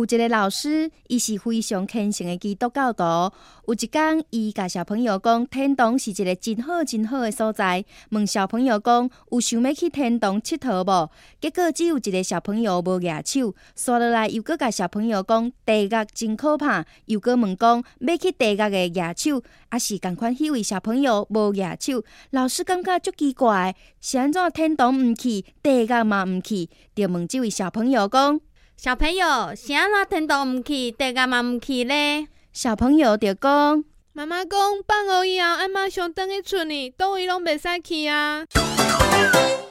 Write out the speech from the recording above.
有一个老师，伊是非常虔诚的基督教徒。有一天，伊甲小朋友讲，天堂是一个真好真好的所在。问小朋友讲，有想要去天堂佚佗无？结果只有一个小朋友无举手。刷落来又搁甲小朋友讲，地狱真可怕。又搁问讲，要去地狱的举手，还是共款迄位小朋友无举手？老师感觉足奇怪，是安怎天堂毋去，地狱嘛毋去？就问这位小朋友讲。小朋友，是安怎天都毋去，地家嘛毋去呢？小朋友就讲：妈妈讲放学以后，阿妈上等去厝里，倒位拢袂使去啊。